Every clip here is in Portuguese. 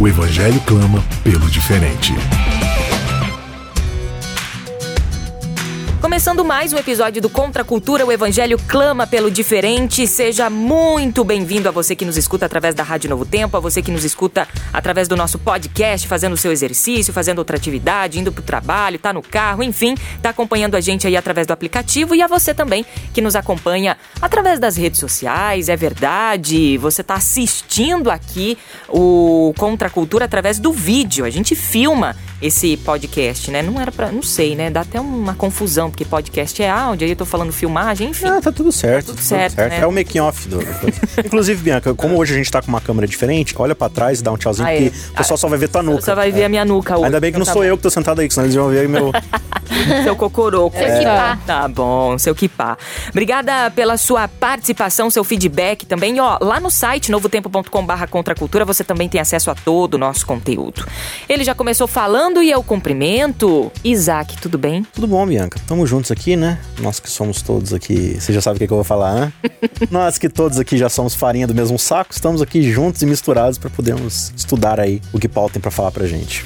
O Evangelho clama pelo diferente. Começando mais um episódio do Contra a Cultura, o Evangelho clama pelo diferente. Seja muito bem-vindo a você que nos escuta através da Rádio Novo Tempo, a você que nos escuta através do nosso podcast, fazendo o seu exercício, fazendo outra atividade, indo pro trabalho, tá no carro, enfim, tá acompanhando a gente aí através do aplicativo e a você também que nos acompanha através das redes sociais. É verdade, você tá assistindo aqui o Contra a Cultura através do vídeo. A gente filma esse podcast, né? Não era para, não sei, né? Dá até uma confusão, porque podcast é áudio, aí eu tô falando filmagem, enfim. Ah, tá tudo certo. Tudo tudo certo, né? É o making off do. Inclusive, Bianca, como hoje a gente tá com uma câmera diferente, olha pra trás e dá um tchauzinho, Ah, é. porque o pessoal só vai ver tua nuca. Você vai ver É. a minha nuca hoje. Ainda bem que não Então sou tá eu que tô sentado aí, senão eles vão ver meu. bom. Seu cocoroco. Seu quipá. Tá bom, seu quipá. Obrigada pela sua participação, seu feedback também. E, Ó, lá no site novotempo.com/barra contracultura você também tem acesso a todo o nosso conteúdo. Ele já começou falando e eu cumprimento. Isaac, tudo bem? Tudo bom, Bianca? Tamo juntos aqui, né? Nós que somos todos aqui. Você já sabe o que, que eu vou falar, né? Nós que todos aqui já somos farinha do mesmo saco, estamos aqui juntos e misturados pra podermos estudar aí o que Paulo tem pra falar pra gente.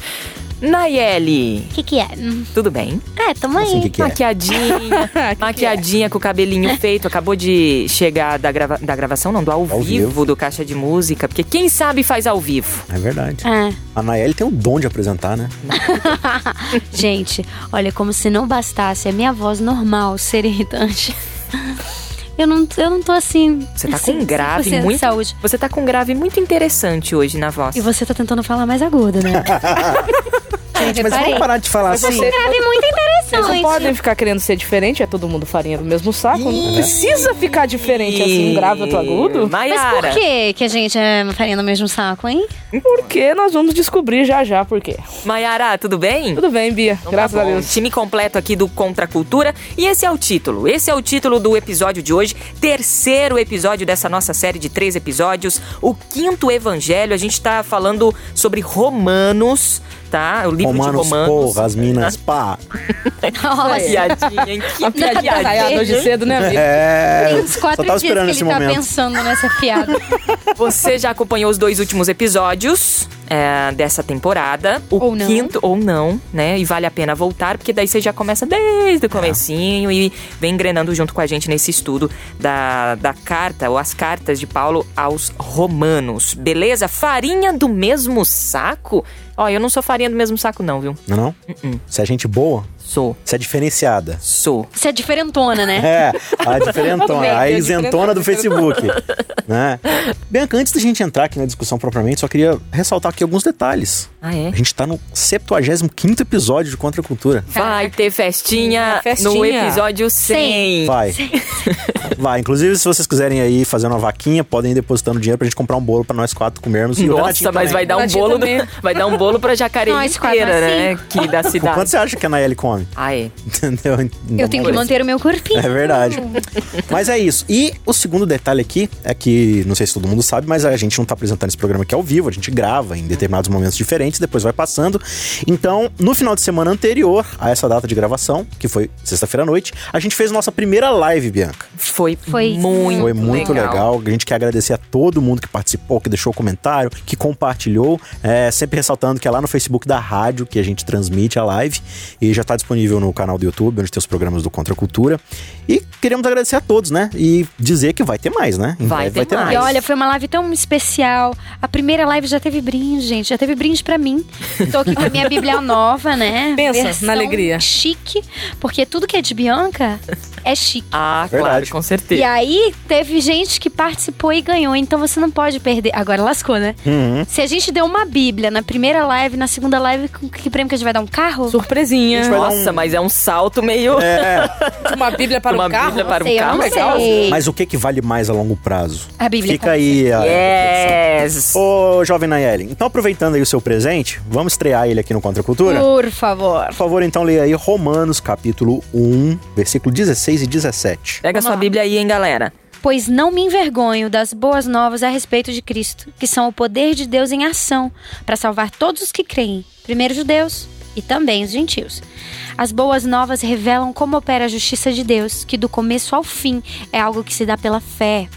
Nayeli, O que que é? Tudo bem? É, tamo aí. Assim, que, que é? Maquiadinha, maquiadinha com o cabelinho feito. Acabou de chegar da, grava- da gravação, não, do ao, Ao vivo, vivo. do Caixa de Música. Porque quem sabe faz ao vivo. É verdade. É. A Nayeli tem o dom de apresentar, né? Gente, olha, como se não bastasse a minha voz normal ser irritante. Eu não, eu não tô assim. Você tá assim, com um grave 100% de muito. saúde. Você tá com um grave muito interessante hoje na voz. E você tá tentando falar mais agudo, né? Gente, mas vamos parar de falar assim. Um grave muito Vocês não podem interessante. ficar querendo ser diferente, é todo mundo farinha do mesmo saco. Não precisa ficar diferente assim, grave outro agudo. Mas Maiara. por que que a gente é farinha no mesmo saco, hein? Porque nós vamos descobrir já já por quê. Maiara, tudo bem? Tudo bem, Bia. Então Graças tá a. Deus. Time completo aqui do Contra a Cultura. E esse é o título. Esse é o título do episódio de hoje. Terceiro episódio dessa nossa série de três episódios. O quinto evangelho. A gente tá falando sobre Romanos, tá? O livro Romanos, de Romanos. porra, as minas, pá. Nossa, Piadinha, hein? Que Piadinha caiada hoje cedo, né? É. tem uns quatro dias que ele tá momento. pensando nessa piada. Você já acompanhou os dois últimos episódios é, dessa temporada. O Ou não. quinto, ou não, né? E vale a pena voltar, porque daí você já começa desde o comecinho e vem engrenando junto com a gente nesse estudo da, da carta, ou as cartas de Paulo aos romanos. Beleza? Farinha do mesmo saco? Ó, eu não sou farinha do mesmo saco não, viu? Não, não? Uh-uh. Se é gente boa, Sou. se é diferenciada. Sou. Você é diferentona, né? É, a diferentona, a Bem, isentona do Facebook. Né? Bianca, antes da gente entrar aqui na discussão propriamente, só queria ressaltar aqui alguns detalhes. Ah, é? A gente tá no 75 episódio de Contra a Cultura. Vai ter festinha, É, festinha. no episódio 100. Vai. Vai. Inclusive, se vocês quiserem aí fazer uma vaquinha, podem ir depositando dinheiro pra gente comprar um bolo pra nós quatro comermos. E Nossa, mas também. vai dar um bolo, do- também. vai dar um bolo pra quatro, inteira, né? assim. Que da Com cidade. quanto você acha que a Nayeli come? Ah, é. Entendeu? Eu tenho que manter o meu corpinho. É verdade. Mas é isso. E o segundo detalhe aqui é que, não sei se todo mundo sabe, mas a gente não tá apresentando esse programa aqui ao vivo, a gente grava em determinados momentos diferentes, depois vai passando. Então, no final de semana anterior a essa data de gravação, que foi sexta-feira à noite, a gente fez nossa primeira live, Bianca. Foi, Foi muito Foi muito legal. A gente quer agradecer a todo mundo que participou, que deixou comentário, que compartilhou. É, sempre ressaltando que é lá no Facebook da rádio que a gente transmite a live. E já tá disponível no canal do YouTube, onde tem os programas do Contra a Cultura. E queremos agradecer a todos, né? E dizer que vai ter mais, né? Em Vai breve ter mais. E olha, foi uma live tão especial. A primeira live já teve brinde, gente. Já teve brinde pra mim. Tô aqui com a minha Bíblia nova, né? Pensa Versão na alegria. Chique. Porque tudo que é de Bianca é chique. Ah, Verdade. claro, com certeza. E aí, teve gente que participou e ganhou, então você não pode perder. Agora lascou, né? Uhum. Se a gente deu uma Bíblia na primeira live, na segunda live, com que prêmio que a gente vai dar? Um carro? Surpresinha. vai dar Nossa, um- mas é um salto meio. É, Uma bíblia para Uma o carro. Bíblia para um sei, eu carro. não legal. sei. mas o que que vale mais a longo prazo? A Bíblia, Fica aí a Yes! Ô, jovem Nayeli, então aproveitando aí o seu presente, vamos estrear ele aqui no Contra a Cultura? Por favor. Por favor, então leia aí Romanos capítulo 1, versículo 16 e 17. Pega Vamos sua lá. Bíblia aí, hein, galera. Pois não me envergonho das boas novas a respeito de Cristo, que são o poder de Deus em ação, para salvar todos os que creem, primeiro judeus e também os gentios. As boas novas revelam como opera a justiça de Deus, que do começo ao fim é algo que se dá pela fé.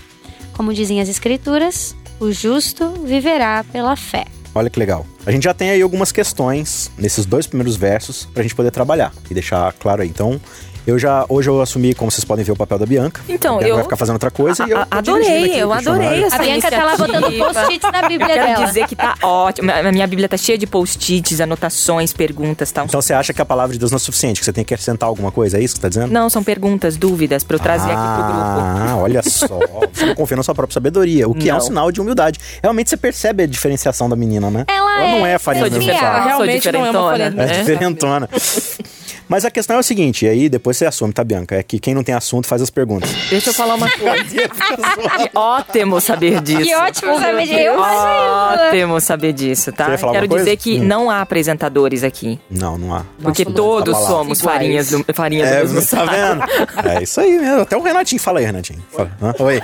Como dizem as Escrituras, o justo viverá pela fé. Olha que legal. A gente já tem aí algumas questões nesses dois primeiros versos pra gente poder trabalhar e deixar claro aí. Então, eu já hoje eu assumi, como vocês podem ver, o papel da Bianca. Então, eu- vai ficar fazendo outra coisa e eu A- tô dirigindo adorei, aqui eu adorei essa A Bianca tá lá botando post-its na Bíblia Eu quero dela. dizer que tá ótimo. A minha Bíblia tá cheia de post-its, anotações, perguntas, tá? Então você acha que a palavra de Deus não é suficiente, que você tem que acrescentar alguma coisa? É isso que você tá dizendo? Não, são perguntas, dúvidas pra eu trazer aqui pro grupo. Ah, olha só. Você não confia na sua própria sabedoria, o que é um Não. sinal de humildade. Realmente você percebe a diferenciação da menina, né? Ela não é é farinha Sou do mesmo diferente. saco. diferentona. Realmente não é uma diferentona. É farinha. diferentona. Mas a questão é o seguinte, e aí depois você assume, tá, Bianca? É que quem não tem assunto faz as perguntas. Deixa eu falar uma coisa. Que ótimo saber disso. Que ótimo saber disso. Eu imagino. Ótimo saber disso, tá? Você ia falar Quero dizer coisa? que Hum. não há apresentadores aqui. Não, não há. Porque somos todos iguais. somos farinhas do, farinha do É, mesmo tá vendo? É isso aí mesmo. Até o Renatinho. Fala aí, Renatinho. Fala. Oi.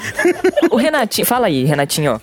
O Renatinho, fala aí, Renatinho.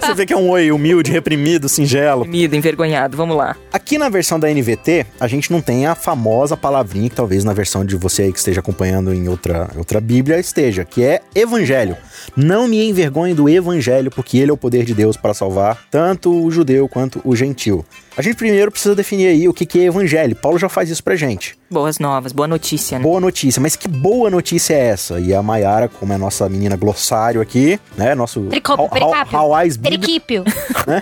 Você vê que é um oi humilde, reprimido, singelo. Temido, envergonhado, vamos lá. Aqui na versão da NVT, a gente não tem a famosa palavrinha que talvez na versão de você aí que esteja acompanhando em outra, outra Bíblia esteja, que é evangelho. Não me envergonhe do evangelho, porque ele é o poder de Deus para salvar tanto o judeu quanto o gentil. A gente primeiro precisa definir aí o que que é evangelho. Paulo já faz isso pra gente. Boas novas, boa notícia, né? Boa notícia, mas que boa notícia é essa? E a Mayara, como é a nossa menina glossário aqui, né? Nosso How- pericápio. Periquípio.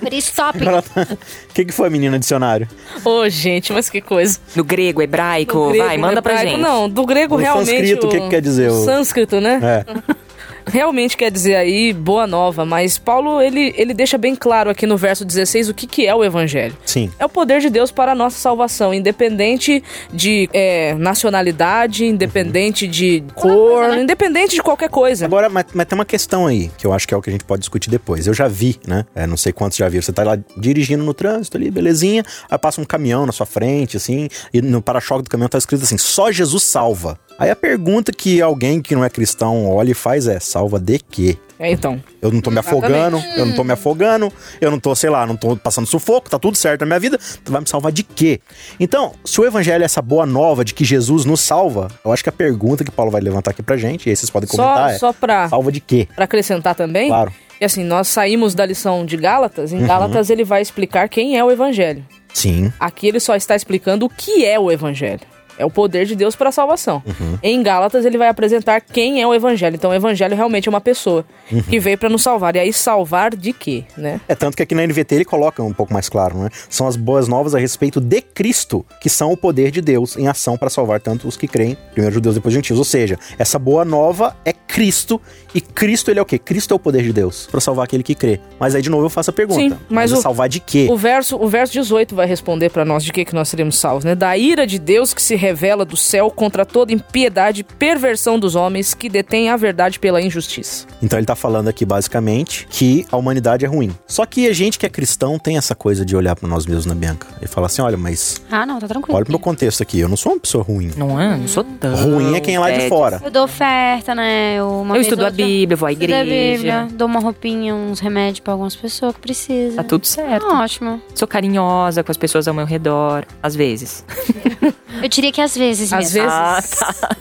Peristópio. Ela tá- O que, que foi, menina, dicionário? Ô, gente, mas que coisa. Do grego, hebraico, Do grego, vai, manda pra hebraico, gente. Não, do grego Do realmente. sânscrito, o que que quer dizer o- Sânscrito, né? É. Realmente quer dizer aí boa nova, mas Paulo ele, ele deixa bem claro aqui no verso 16 o que, que é o evangelho. Sim. É o poder de Deus para a nossa salvação, independente de é, nacionalidade, independente de cor, independente de qualquer coisa. Agora, mas, mas tem uma questão aí, que eu acho que é o que a gente pode discutir depois. Eu já vi, né? É, não sei quantos já viram. Você tá lá dirigindo no trânsito ali, belezinha. Aí passa um caminhão na sua frente, assim, e no para-choque do caminhão tá escrito assim: só Jesus salva. Aí a pergunta que alguém que não é cristão olha e faz é: salva de quê? É, então. Eu não tô me afogando, eu não tô me afogando, eu não tô, sei lá, não tô passando sufoco, tá tudo certo na minha vida. Tu vai me salvar de quê? Então, se o evangelho é essa boa nova de que Jesus nos salva, eu acho que a pergunta que Paulo vai levantar aqui pra gente, e aí vocês podem comentar, Só, é: só pra, salva de quê? pra acrescentar também. Claro. E assim, nós saímos da lição de Gálatas. Uhum. Em Gálatas ele vai explicar quem é o evangelho. Sim. Aqui ele só está explicando o que é o evangelho. É o poder de Deus para a salvação. Uhum. Em Gálatas ele vai apresentar quem é o evangelho. Então o evangelho realmente é uma pessoa Uhum. que veio para nos salvar. E aí salvar de quê, né? É tanto que aqui na NVT ele coloca um pouco mais claro, né? São as boas novas a respeito de Cristo, que são o poder de Deus em ação para salvar tanto os que creem, primeiro judeus depois gentios. Ou seja, essa boa nova é Cristo e Cristo ele é o quê? Cristo é o poder de Deus para salvar aquele que crê. Mas aí de novo eu faço a pergunta. Sim, mas é o- salvar de quê? O verso, o verso 18 vai responder para nós de que, que nós seremos salvos, né? Da ira de Deus que se revela do céu contra toda impiedade e perversão dos homens que detêm a verdade pela injustiça. Então ele tá falando aqui basicamente que a humanidade é ruim. Só que a gente que é cristão tem essa coisa de olhar para nós mesmos na Bianca e falar assim, olha, mas Ah, não, tá tranquilo. olha pro meu contexto aqui, eu não sou uma pessoa ruim. Não é? Não sou tão. Ruim é quem é lá de fora. Eu dou oferta, né? Eu, uma Eu estudo ou a outra- Bíblia, vou à Estudo a igreja. Bíblia, dou uma roupinha, uns remédios pra algumas pessoas que precisam. Tá tudo certo. Ah, ótimo. Sou carinhosa com as pessoas ao meu redor, às vezes. Eu diria que às vezes Às mesmo. vezes. Ah, tá.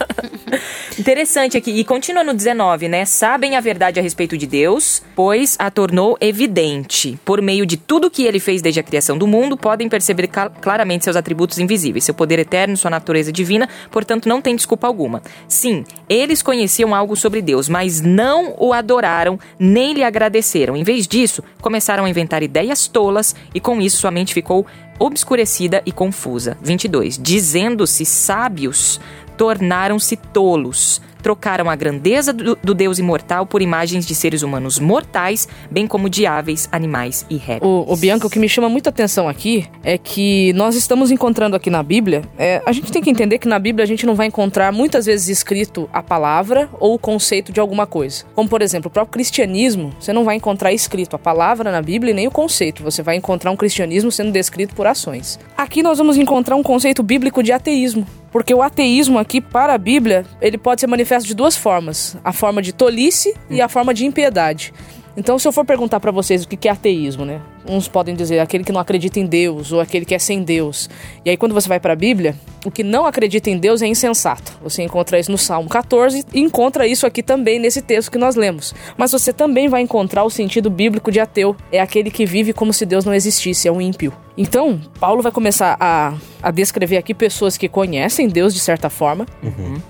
Interessante aqui. E continua no 19, né? Sabem a verdade a respeito de Deus, pois a tornou evidente. Por meio de tudo que ele fez desde a criação do mundo, podem perceber claramente seus atributos invisíveis, seu poder eterno, sua natureza divina, portanto não tem desculpa alguma. Sim, eles conheciam algo sobre Deus, mas não o adoraram nem lhe agradeceram. Em vez disso, começaram a inventar ideias tolas e com isso sua mente ficou obscurecida e confusa. 22. Dizendo-se sábios, tornaram-se tolos. Trocaram a grandeza do, do Deus imortal por imagens de seres humanos mortais, bem como de aves, animais e répteis. O, o Bianca, o que me chama muita atenção aqui é que nós estamos encontrando aqui na Bíblia. é, a gente tem que entender que na Bíblia a gente não vai encontrar muitas vezes escrito a palavra ou o conceito de alguma coisa. Como, por exemplo, o próprio cristianismo, você não vai encontrar escrito a palavra na Bíblia e nem o conceito. Você vai encontrar um cristianismo sendo descrito por ações. Aqui nós vamos encontrar um conceito bíblico de ateísmo. Porque o ateísmo aqui, para a Bíblia, ele pode ser manifesto de duas formas: a forma de tolice e a forma de impiedade. Então, se eu for perguntar para vocês o que é ateísmo, né? Uns podem dizer aquele que não acredita em Deus ou aquele que é sem Deus. E aí, quando você vai para a Bíblia, o que não acredita em Deus é insensato. Você encontra isso no Salmo 14 e encontra isso aqui também nesse texto que nós lemos. Mas você também vai encontrar o sentido bíblico de ateu. É aquele que vive como se Deus não existisse, é um ímpio. Então, Paulo vai começar a, a descrever aqui pessoas que conhecem Deus de certa forma,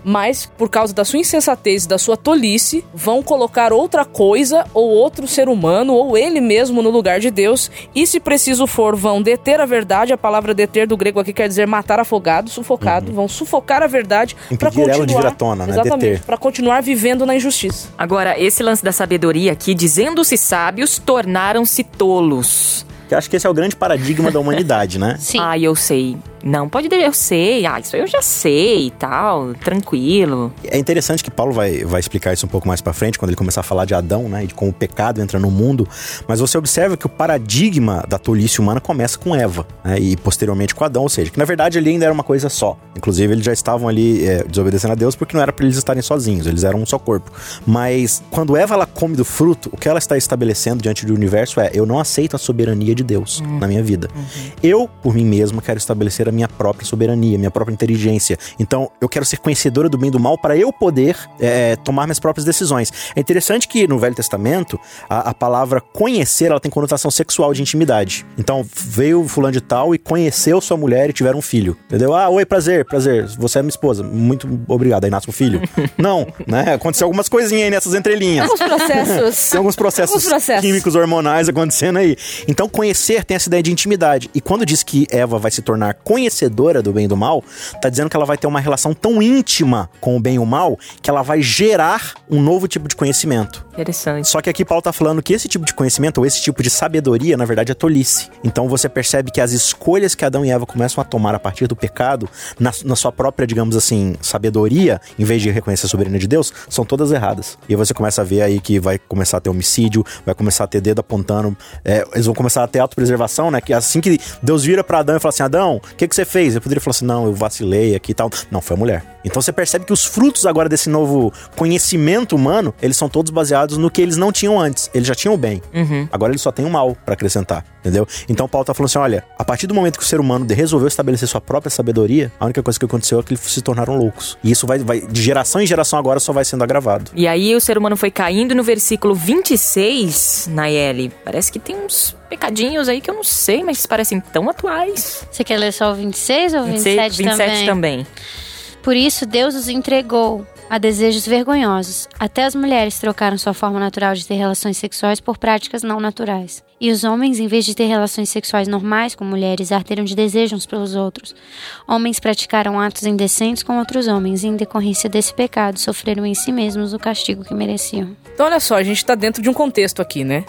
mas por causa da sua insensatez, da sua tolice, vão colocar outra coisa ou outro ser humano ou ele mesmo no lugar de Deus, e se preciso for, vão deter a verdade. A palavra deter do grego aqui quer dizer matar afogado, sufocado, vão sufocar a verdade para Impedir ela de continuar vir à tona, né? Exatamente, para continuar vivendo na injustiça. Agora, esse lance da sabedoria aqui, dizendo-se sábios, tornaram-se tolos. Que eu acho que esse é o grande paradigma da humanidade, né? Sim. Ah, eu sei. Não, pode dizer, eu sei. Ah, isso eu já sei e tal, tranquilo. É interessante que Paulo vai, vai explicar isso um pouco mais pra frente, quando ele começar a falar de Adão, né? E de como o pecado entra no mundo. Mas você observa que o paradigma da tolice humana começa com Eva, né? E posteriormente com Adão, ou seja, que na verdade ali ainda era uma coisa só. Inclusive, eles já estavam ali é, desobedecendo a Deus porque não era pra eles estarem sozinhos, eles eram um só corpo. Mas quando Eva ela come do fruto, o que ela está estabelecendo diante do universo é: eu não aceito a soberania de Deus na minha vida. Eu, por mim mesma, quero estabelecer a minha própria soberania, minha própria inteligência. Então, eu quero ser conhecedora do bem e do mal para eu poder é, tomar minhas próprias decisões. É interessante que no Velho Testamento, a, a palavra conhecer, ela tem conotação sexual de intimidade. Então, veio fulano de tal e conheceu sua mulher e tiveram um filho. Entendeu? Ah, oi, prazer, prazer. Você é minha esposa. Muito obrigado. Aí nasce um filho. Não, né? Aconteceu algumas coisinhas aí nessas entrelinhas. Os processos. Tem alguns processos, Alguns processos. químicos hormonais acontecendo aí. Então, conhecer tem essa ideia de intimidade. E quando diz que Eva vai se tornar conhecedora do bem e do mal, tá dizendo que ela vai ter uma relação tão íntima com o bem e o mal que ela vai gerar um novo tipo de conhecimento. Interessante. Só que aqui Paulo tá falando que esse tipo de conhecimento, ou esse tipo de sabedoria, na verdade é tolice. Então você percebe que as escolhas que Adão e Eva começam a tomar a partir do pecado, na, na sua própria, digamos assim, sabedoria, em vez de reconhecer a soberania de Deus, são todas erradas. E aí você começa a ver aí que vai começar a ter homicídio, vai começar a ter dedo apontando, é, eles vão começar a ter autopreservação, né? Que assim que Deus vira pra Adão e fala assim: Adão, o que, que você fez? Ele poderia falar assim: não, eu vacilei aqui e tal. Não, foi a mulher. Então você percebe que os frutos agora desse novo conhecimento humano, eles são todos baseados no que eles não tinham antes. Eles já tinham o bem. Agora eles só têm o mal pra acrescentar, entendeu? Então Paulo tá falando assim: olha, a partir do momento que o ser humano resolveu estabelecer sua própria sabedoria, a única coisa que aconteceu é que eles se tornaram loucos. E isso vai, vai de geração em geração agora só vai sendo agravado. E aí o ser humano foi caindo no versículo 26, Nayeli. Parece que tem uns pecadinhos aí que eu não sei, mas parecem tão atuais. Você quer ler só o 26 ou o 27, 27 também? também. Por isso, Deus os entregou a desejos vergonhosos. Até as mulheres trocaram sua forma natural de ter relações sexuais por práticas não naturais. E os homens, em vez de ter relações sexuais normais com mulheres, arderam de desejo uns pelos outros. Homens praticaram atos indecentes com outros homens e, em decorrência desse pecado, sofreram em si mesmos o castigo que mereciam. Então, olha só, a gente tá dentro de um contexto aqui, né?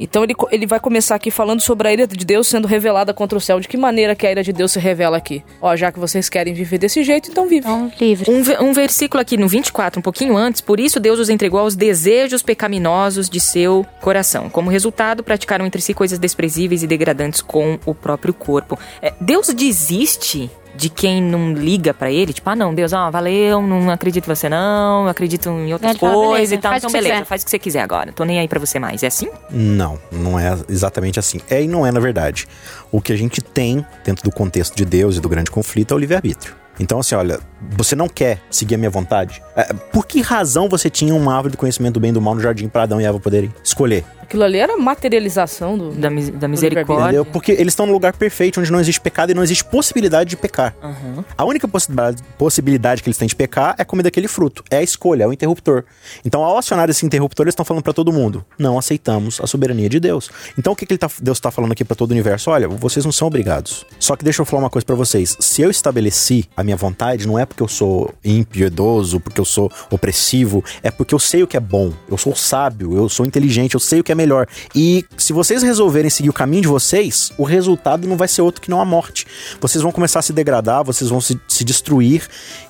Então, ele, ele vai começar aqui falando sobre a ira de Deus sendo revelada contra o céu. De que maneira que a ira de Deus se revela aqui? Ó, já que vocês querem viver desse jeito, então vive. Então, livre. Um, um versículo aqui no 24, um pouquinho antes, por isso Deus os entregou aos desejos pecaminosos de seu coração. Como resultado, praticaram entre si coisas desprezíveis e degradantes com o próprio corpo. É, Deus desiste de quem não liga pra ele? Tipo, ah, não, Deus, ó, valeu, não acredito em você não, eu acredito em outras Ele coisas e tal. faz Então, beleza, quiser. faz o que você quiser agora. Tô nem aí pra você mais. É assim? Não, não é exatamente assim. É e não é, na verdade. O que a gente tem dentro do contexto de Deus e do grande conflito é o livre-arbítrio. Então, assim, olha, você não quer seguir a minha vontade? É, por que razão você tinha uma árvore do conhecimento do bem e do mal no jardim para Adão e Eva poderem escolher? Aquilo ali era materialização do. Da, mis- da misericórdia. Entendeu? Porque eles estão no lugar perfeito, onde não existe pecado e não existe possibilidade de pecar. Aham. A única possibilidade, possibilidade que eles têm de pecar é comer daquele fruto. É a escolha, é o interruptor. Então, ao acionar esse interruptor, eles estão falando pra todo mundo: não aceitamos a soberania de Deus. Então, o que, que ele tá- Deus está falando aqui pra todo o universo? Olha, vocês não são obrigados. Só que deixa eu falar uma coisa pra vocês: se eu estabeleci a minha vontade, não é porque eu sou impiedoso, porque eu sou opressivo, é porque eu sei o que é bom. Eu sou sábio, eu sou inteligente, eu sei o que é melhor. E se vocês resolverem seguir o caminho de vocês, o resultado não vai ser outro que não a morte. Vocês vão começar a se degradar, vocês vão se, se destruir.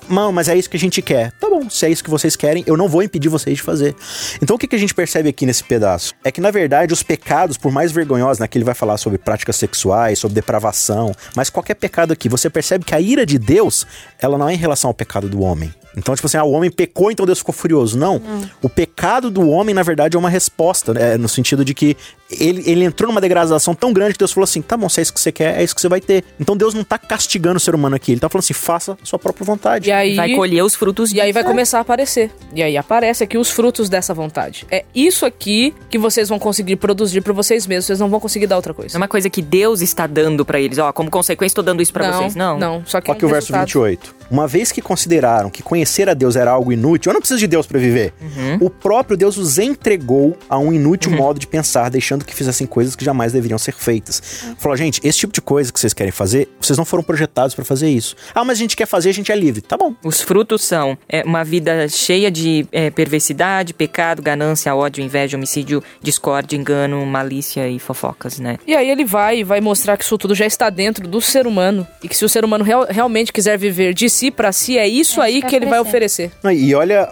Não, mas é isso que a gente quer. Tá bom, se é isso que vocês querem, eu não vou impedir vocês de fazer. Então o que, que a gente percebe aqui nesse pedaço? É que, na verdade, os pecados, por mais vergonhosos, né, que ele vai falar sobre práticas sexuais, sobre depravação, mas qualquer pecado aqui, você percebe que a ira de Deus, ela não é em relação ao pecado do homem. Então, tipo assim, ah, o homem pecou, então Deus ficou furioso. Não. O pecado do homem, na verdade, é uma resposta, né? no sentido de que ele, ele entrou numa degradação tão grande que Deus falou assim: tá bom, se é isso que você quer, é isso que você vai ter. Então Deus não tá castigando o ser humano aqui, ele tá falando assim: faça a sua própria vontade. E aí. Vai colher os frutos E aí vai começar a aparecer. E aí aparece aqui os frutos dessa vontade. É isso aqui que vocês vão conseguir produzir pra vocês mesmos. Vocês não vão conseguir dar outra Não coisa. é uma coisa que Deus está dando pra eles. Ó, como consequência, tô dando isso pra não, vocês. Não. Não, só que Olha é aqui um o verso resultado. 28. Uma vez que consideraram que conhecer a Deus era algo inútil, eu não preciso de Deus pra viver. O próprio Deus os entregou a um inútil modo de pensar, deixando que fizessem coisas que jamais deveriam ser feitas. Falou, gente, esse tipo de coisa que vocês querem fazer, vocês não foram projetados pra fazer isso. Ah, mas a gente quer fazer, a gente é livre. Tá bom. Os frutos são é, uma vida cheia de é, perversidade, pecado, ganância, ódio, inveja, homicídio, discórdia, engano, malícia e fofocas, né? E aí ele vai e vai mostrar que isso tudo já está dentro do ser humano. E que se o ser humano real- realmente quiser viver de si pra si, é isso É aí que que ele vai oferecer. E olha,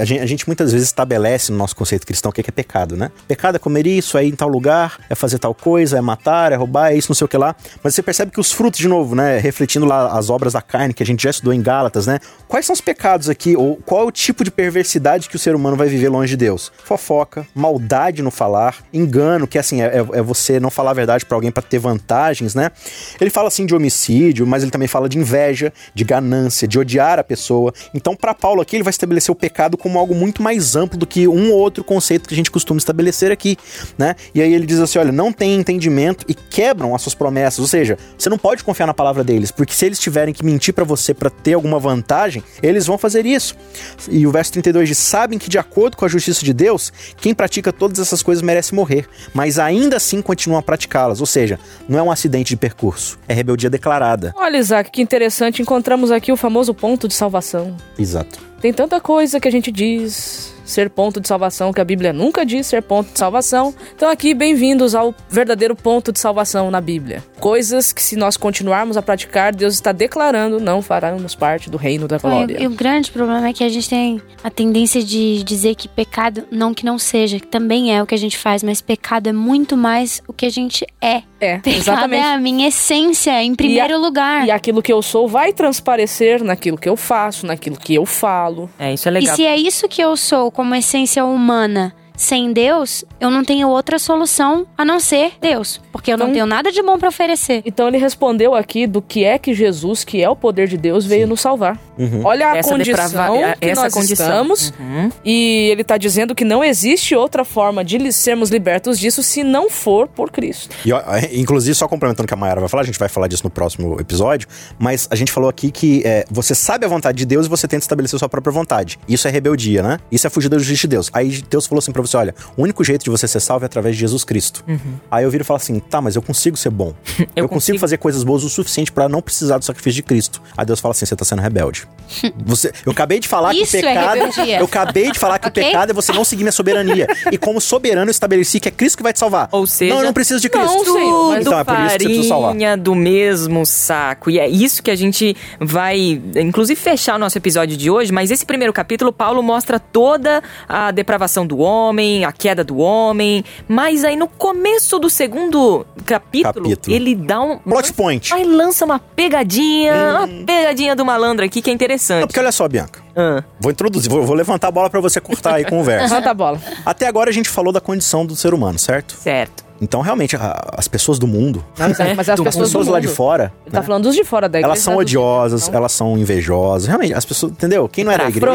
a gente, a gente muitas vezes estabelece no nosso conceito cristão o que é que é pecado, né? Pecado é comer isso, é ir em tal lugar, é fazer tal coisa, é matar, é roubar, é isso, não sei o que lá. Mas você percebe que os frutos, de novo, né? Refletindo lá as obras da carne que a gente já estudou em Gálatas, né? Quais são os pecados aqui? Ou qual é o tipo de perversidade que o ser humano vai viver longe de Deus? Fofoca, maldade no falar, engano, que assim, é, é- é você não falar a verdade pra alguém pra ter vantagens, né? Ele fala assim de homicídio, mas ele também fala de inveja, de ganância, de odiar a pessoa. Então, pra Paulo aqui, ele vai estabelecer o pecado como algo muito mais amplo do que um ou outro conceito que a gente costuma estabelecer aqui, né? E aí ele diz assim: olha, não tem entendimento e quebram as suas promessas. Ou seja, você não pode confiar na palavra deles, porque se eles tiverem que mentir pra você pra ter alguma vantagem, eles vão fazer isso. E o verso 32 diz: sabem que de acordo com a justiça de Deus, quem pratica todas essas coisas merece morrer, mas ainda assim continuam a praticá-las. Ou seja, não é um acidente de percurso, é rebeldia declarada. Olha, Isaac, que interessante. Encontramos aqui o famoso ponto de salvação. Exato. Tem tanta coisa que a gente diz ser ponto de salvação que a Bíblia nunca diz ser ponto de salvação. Então aqui bem-vindos ao verdadeiro ponto de salvação na Bíblia. Coisas que se nós continuarmos a praticar, Deus está declarando não faremos parte do reino da glória. E o grande problema é que a gente tem a tendência de dizer que pecado, não que não seja, que também é o que a gente faz, mas pecado é muito mais o que a gente é. É, Pecado exatamente. é a minha essência, em primeiro lugar. E aquilo que eu sou vai transparecer naquilo que eu faço, naquilo que eu falo. É, isso é E legal. se é isso que eu sou como essência humana, sem Deus, eu não tenho outra solução a não ser Deus. Porque eu não Então- tenho nada de bom pra oferecer. Então ele respondeu aqui do que é que Jesus, que é o poder de Deus, veio nos salvar. Olha a Essa condição deprava- que essa nós condição. estamos. Uhum. E ele tá dizendo que não existe outra forma de sermos libertos disso se não for por Cristo. E, ó, inclusive, só complementando o que a Mayara vai falar, a gente vai falar disso no próximo episódio, mas a gente falou aqui que é, você sabe a vontade de Deus e você tenta estabelecer sua própria vontade. Isso é rebeldia, né? Isso é fugir da justiça de Deus. Aí Deus falou assim pra você: olha, o único jeito de você ser salvo é através de Jesus Cristo. Aí eu viro e falo assim: tá, mas eu consigo ser bom. eu, consigo consigo. fazer coisas boas o suficiente pra não precisar do sacrifício de Cristo. Aí Deus fala assim: você tá sendo rebelde. você, eu acabei de falar Isso que é o pecado. rebeldia. eu acabei de falar que Ok? o pecado é você não seguir minha soberania. e como soberano, eu estabeleci que é Cristo que vai te salvar. Ou seja, não, eu não preciso de não, Cristo. Senhor, mas- Então, é por isso que você precisa salvar. farinha do mesmo saco. E é isso que a gente vai, inclusive, fechar o nosso episódio de hoje. Mas esse primeiro capítulo, Paulo mostra toda a depravação do homem, a queda do homem. Mas aí no começo do segundo capítulo, Capítulo. ele dá um. Plot point. Aí lança uma pegadinha, uma pegadinha do malandro aqui que é Não, interessante. porque olha só, Bianca. Ah, Vou introduzir, vou, vou levantar a bola pra você cortar aí verso. Levanta a bola. Até agora a gente falou da condição do ser humano, certo? certo. Então, realmente, a- as pessoas do mundo, Mas, é, mas as pessoas, as pessoas do lá de mundo. fora, tá né, falando dos de fora da igreja. elas são não é de odiosas, dentro, não. elas são invejosas. Realmente, as pessoas, entendeu? Quem não é da igreja,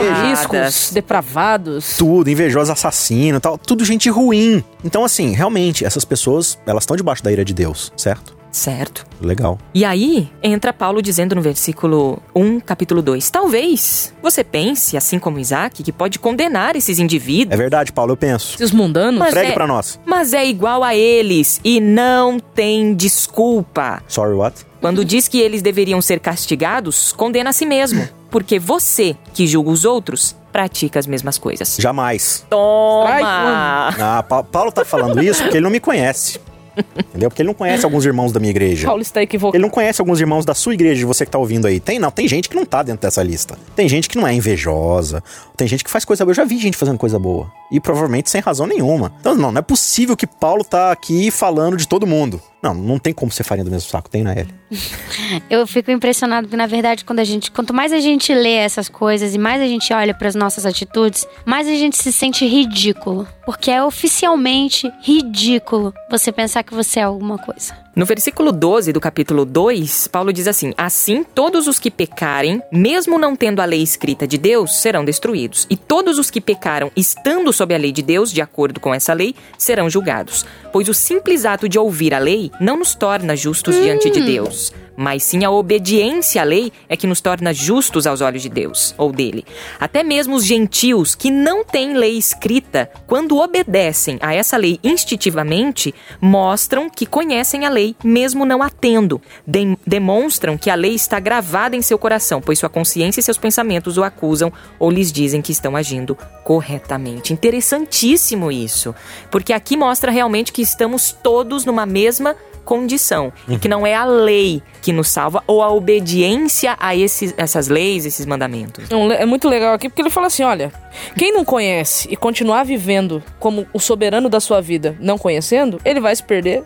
depravados. tudo, invejoso, assassino, tal, tudo gente ruim. Então, assim, realmente, essas pessoas, elas estão debaixo da ira de Deus, certo? Certo. Legal. E aí, entra Paulo dizendo no versículo 1, capítulo 2: Talvez você pense, assim como Isaac, que pode condenar esses indivíduos. É verdade, Paulo, eu penso. Esses mundanos. Mas Pregue é- pra nós. Mas é igual a eles e não tem desculpa. Sorry, what? Quando diz que eles deveriam ser castigados, condena a si mesmo. Porque você, que julga os outros, pratica as mesmas coisas. Jamais. Toma! Ah, Pa- Paulo tá falando isso porque ele não me conhece. Entendeu? Porque ele não conhece alguns irmãos da minha igreja. Paulo está equivocado. Ele não conhece alguns irmãos da sua igreja, de você que tá ouvindo aí. Tem, não, tem gente que não tá dentro dessa lista. Tem gente que não é invejosa. Tem gente que faz coisa boa. Eu já vi gente fazendo coisa boa. E provavelmente sem razão nenhuma. Então, não, não é possível que Paulo tá aqui falando de todo mundo. Não, não tem como ser farinha do mesmo saco. Tem na L. Eu fico impressionado porque, na verdade, quando a gente, quanto mais a gente lê essas coisas e mais a gente olha para as nossas atitudes, mais a gente se sente ridículo. Porque é oficialmente ridículo você pensar que você é alguma coisa. No versículo 12 do capítulo 2, Paulo diz assim: Assim, todos os que pecarem, mesmo não tendo a lei escrita de Deus, serão destruídos. E todos os que pecaram estando sob a lei de Deus, de acordo com essa lei, serão julgados. Pois o simples ato de ouvir a lei não nos torna justos diante de Deus. Mas sim a obediência à lei é que nos torna justos aos olhos de Deus, ou dele. Até mesmo os gentios que não têm lei escrita, quando obedecem a essa lei instintivamente, mostram que conhecem a lei, mesmo não a tendo. Dem- demonstram que a lei está gravada em seu coração, pois sua consciência e seus pensamentos o acusam ou lhes dizem que estão agindo corretamente. Interessantíssimo isso, porque aqui mostra realmente que estamos todos numa mesma condição e que não é a lei que nos salva ou a obediência a esses, essas leis, esses mandamentos. É muito legal aqui porque ele fala assim: olha, quem não conhece e continuar vivendo como o soberano da sua vida, não conhecendo, ele vai se perder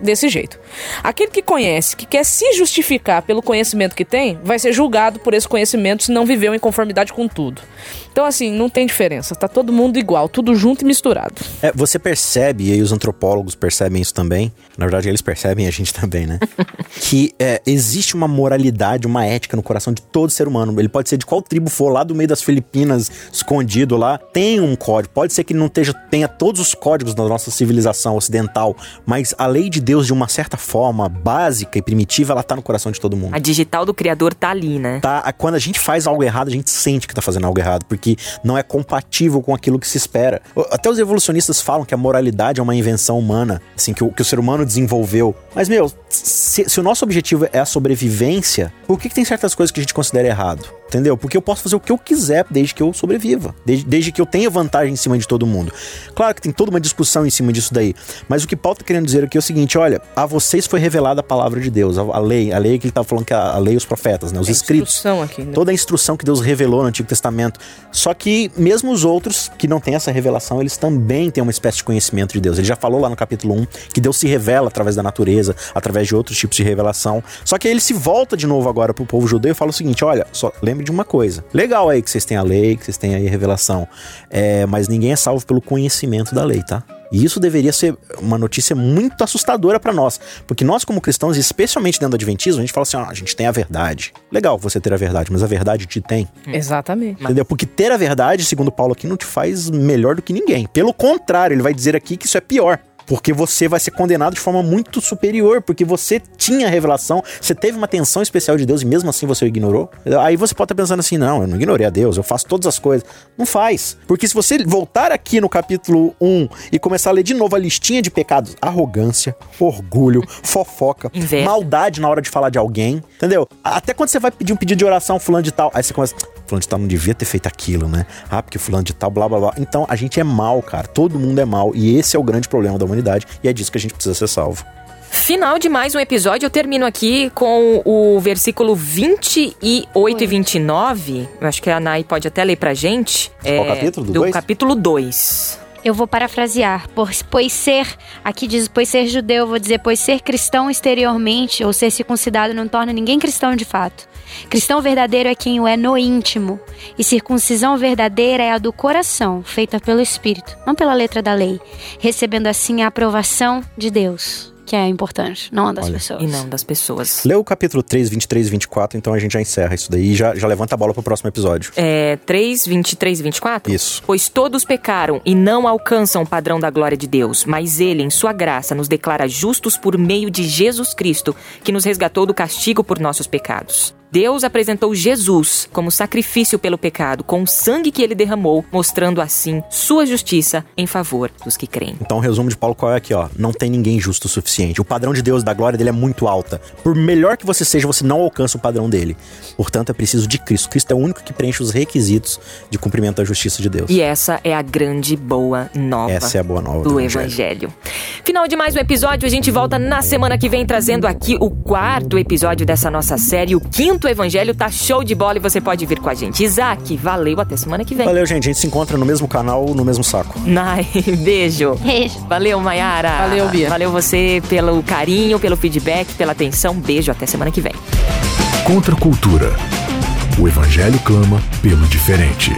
desse jeito. Aquele que conhece, que quer se justificar pelo conhecimento que tem, vai ser julgado por esse conhecimento se não viveu em conformidade com tudo. Então, assim, não tem diferença. Tá todo mundo igual, tudo junto e misturado. É, você percebe, e aí os antropólogos percebem isso também, na verdade eles percebem e a gente também, né? que é, existe uma moralidade, uma ética no coração de todo ser humano. Ele pode ser de qual tribo for, lá do meio das Filipinas, escondido lá, tem um código. Pode ser que ele não esteja, tenha todos os códigos da nossa civilização ocidental, mas a lei de Deus, de uma certa forma básica e primitiva, ela tá no coração de todo mundo. A digital do criador tá ali, né? Tá, quando a gente faz algo errado, a gente sente que tá fazendo algo errado, porque não é compatível com aquilo que se espera. Até os evolucionistas falam que a moralidade é uma invenção humana, assim, que o, que o ser humano desenvolveu. Mas, meu, se, se o nosso objetivo é a sobrevivência, por que, que tem certas coisas que a gente considera errado? Entendeu? Porque eu posso fazer o que eu quiser desde que eu sobreviva. Desde, desde que eu tenha vantagem em cima de todo mundo. Claro que tem toda uma discussão em cima disso daí. Mas o que Paulo tá querendo dizer aqui é o seguinte: olha, a vocês foi revelada a palavra de Deus, a, a lei, a lei que ele tava falando que a, a lei e os profetas, né? Os É escritos. instrução aqui, né? Toda a instrução que Deus revelou no Antigo Testamento. Só que mesmo os outros que não têm essa revelação, eles também têm uma espécie de conhecimento de Deus. Ele já falou lá no capítulo 1 que Deus se revela através da natureza, através de outros tipos de revelação. Só que aí ele se volta de novo agora pro povo judeu e fala o seguinte: olha, só lembre de uma coisa. Legal aí que vocês têm a lei, que vocês têm aí a revelação. É, mas ninguém é salvo pelo conhecimento da lei, tá? E isso deveria ser uma notícia muito assustadora pra nós, porque nós como cristãos, especialmente dentro do adventismo, a gente fala assim, ah, a gente tem a verdade. Legal você ter a verdade, mas a verdade te tem. Exatamente. Entendeu? Porque ter a verdade, segundo Paulo aqui, não te faz melhor do que ninguém. Pelo contrário, ele vai dizer aqui que isso é pior. Porque você vai ser condenado de forma muito superior, porque você tinha a revelação, você teve uma atenção especial de Deus e mesmo assim você o ignorou. Aí você pode estar pensando assim: não, eu não ignorei a Deus, eu faço todas as coisas. Não faz. Porque se você voltar aqui no capítulo 1 e começar a ler de novo a listinha de pecados: arrogância, orgulho, fofoca, Inveja. maldade na hora de falar de alguém, entendeu? Até quando você vai pedir um pedido de oração, fulano de tal, aí você começa. Fulano de tal não devia ter feito aquilo, né? Ah, porque fulano de tal, blá blá blá. Então a gente é mal, cara. Todo mundo é mal. E esse é o grande problema da humanidade. E é disso que a gente precisa ser salvo. Final de mais um episódio, eu termino aqui com o versículo 28 e 29. Eu acho que a Nai pode até ler pra gente. Qual capítulo? Do dois? capítulo 2. Eu vou parafrasear, pois, ser, aqui diz, pois ser judeu, eu vou dizer, pois ser cristão exteriormente ou ser circuncidado não torna ninguém cristão de fato. Cristão verdadeiro é quem o é no íntimo, e circuncisão verdadeira é a do coração, feita pelo Espírito, não pela letra da lei, recebendo assim a aprovação de Deus que é importante, não das Olha. pessoas. E não das pessoas. Lê o capítulo 3, 23 e 24, então a gente já encerra isso daí e já, já levanta a bola pro próximo episódio. É 3, 23 e 24? Isso. Pois todos pecaram e não alcançam o padrão da glória de Deus, mas Ele, em Sua graça, nos declara justos por meio de Jesus Cristo, que nos resgatou do castigo por nossos pecados. Deus apresentou Jesus como sacrifício pelo pecado, com o sangue que ele derramou, mostrando assim sua justiça em favor dos que creem. Então o resumo de Paulo qual é aqui, ó. Não tem ninguém justo o suficiente. O padrão de Deus, da glória dele é muito alta. Por melhor que você seja, você não alcança o padrão dele. Portanto, é preciso de Cristo. Cristo é o único que preenche os requisitos de cumprimento da justiça de Deus. E essa é a grande boa nova. Essa é a boa nova do do Evangelho. Final de mais um episódio, a gente volta na semana que vem trazendo aqui o quarto episódio dessa nossa série. O quinto Evangelho tá show de bola e você pode vir com a gente. Isaac, valeu, até semana que vem. Valeu, gente. A gente se encontra no mesmo canal, no mesmo saco. Nai, beijo. Beijo. Valeu, Mayara. Valeu, Bia. Valeu você pelo carinho, pelo feedback, pela atenção. Beijo, até semana que vem. Contra a cultura. O Evangelho clama pelo diferente.